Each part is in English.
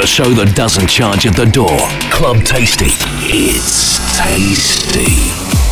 The show that doesn't charge at the door. Club Tasty. It's tasty.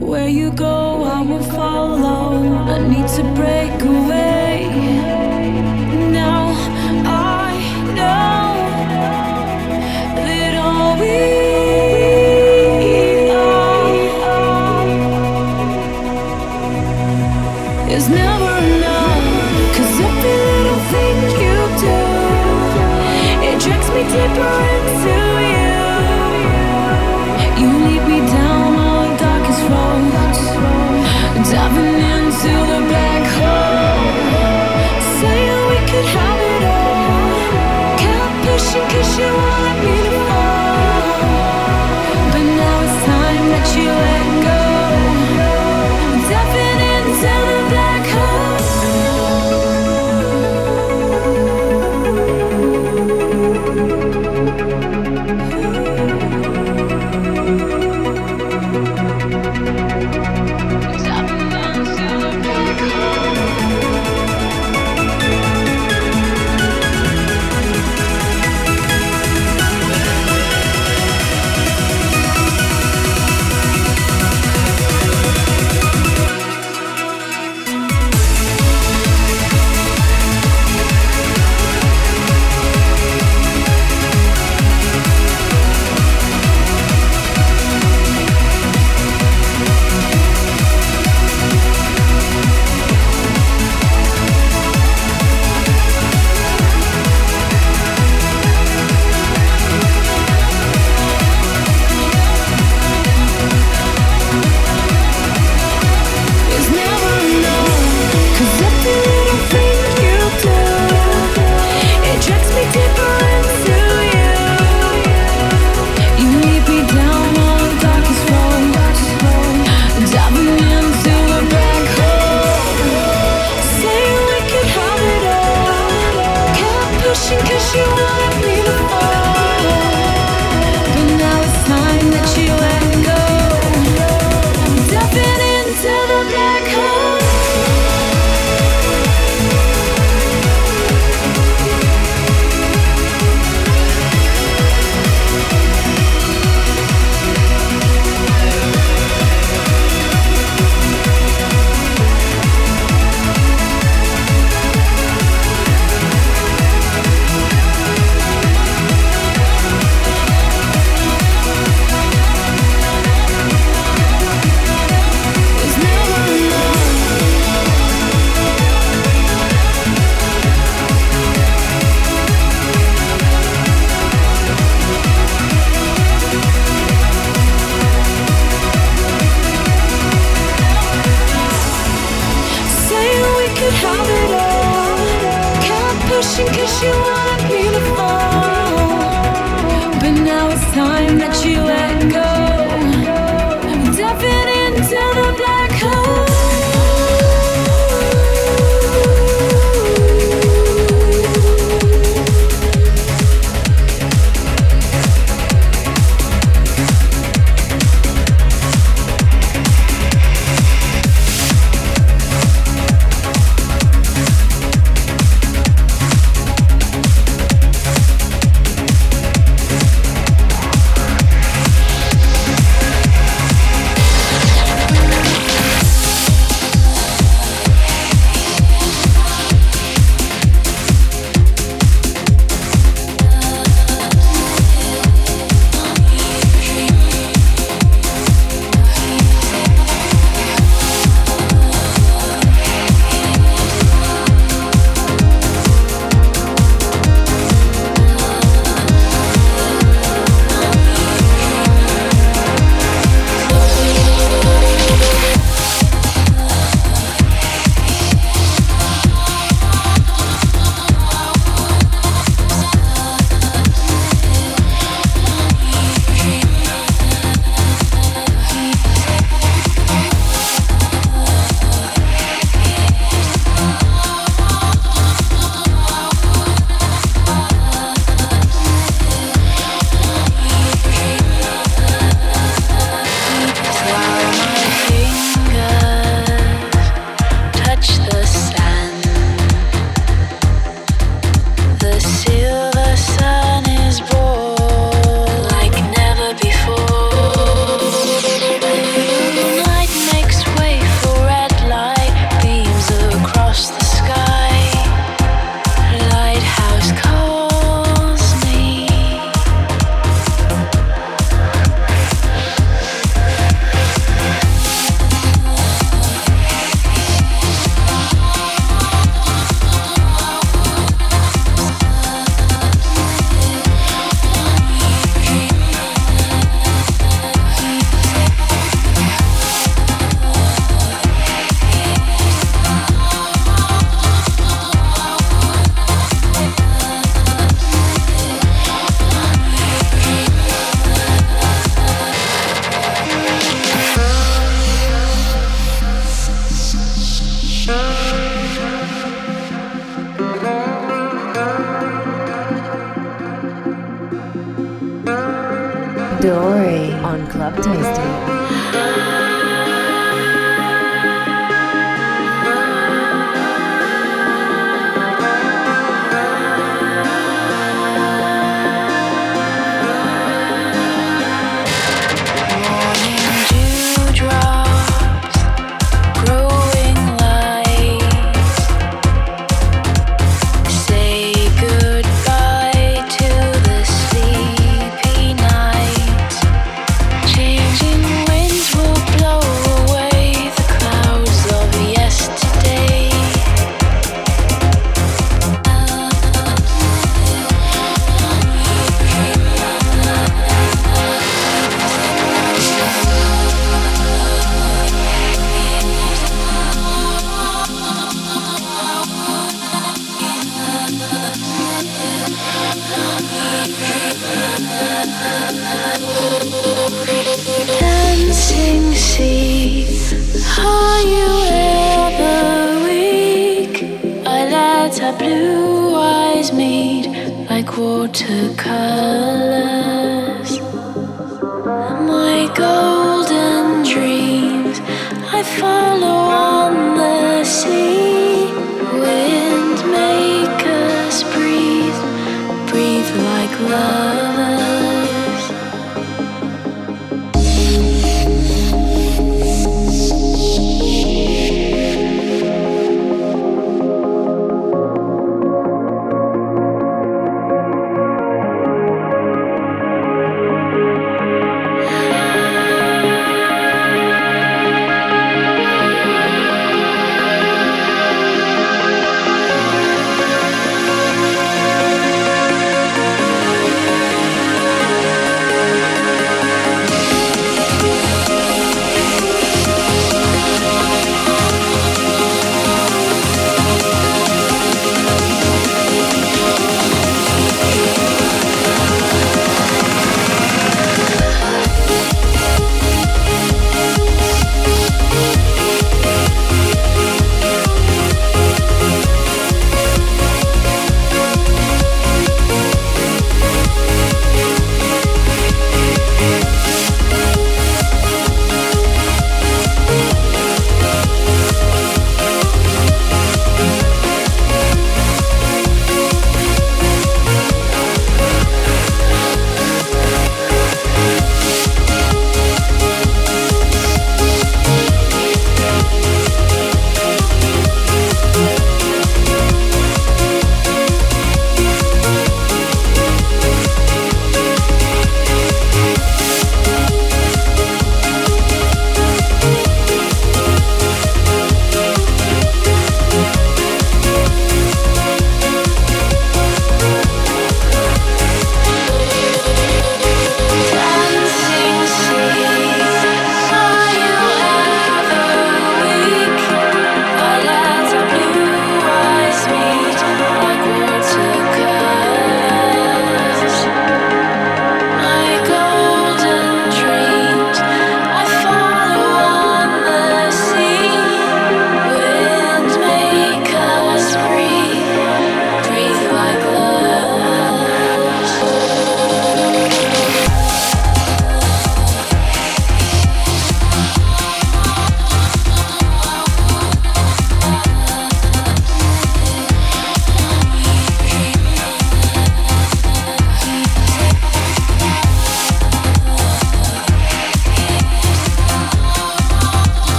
Where you go, I will follow. I need to break away.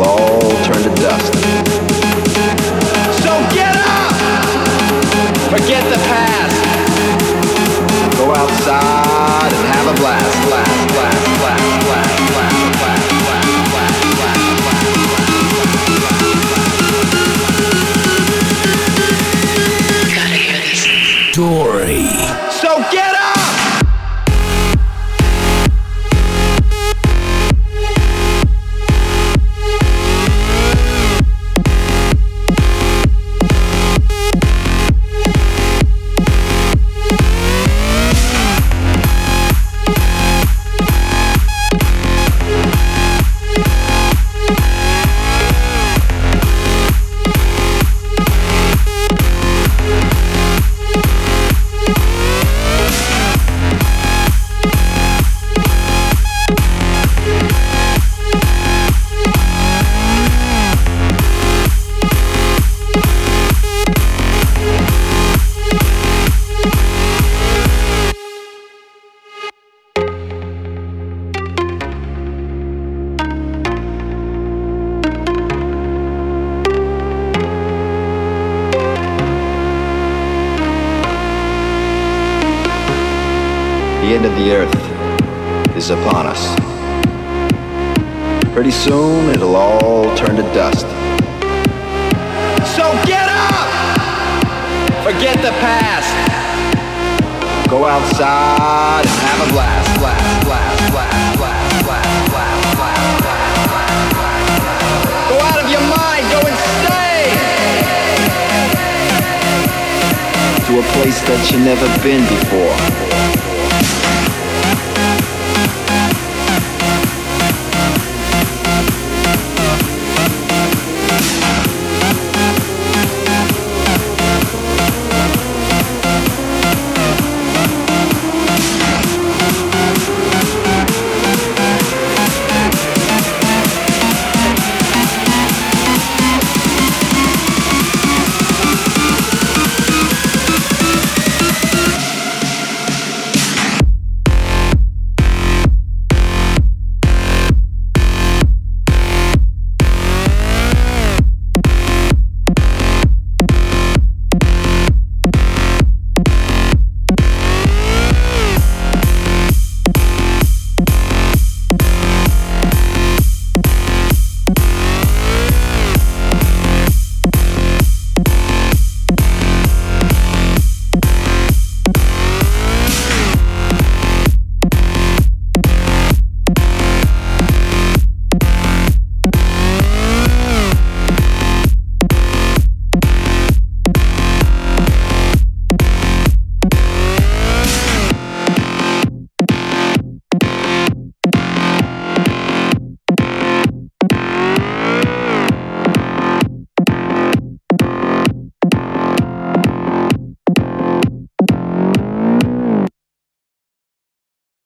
It'll all turn to dust.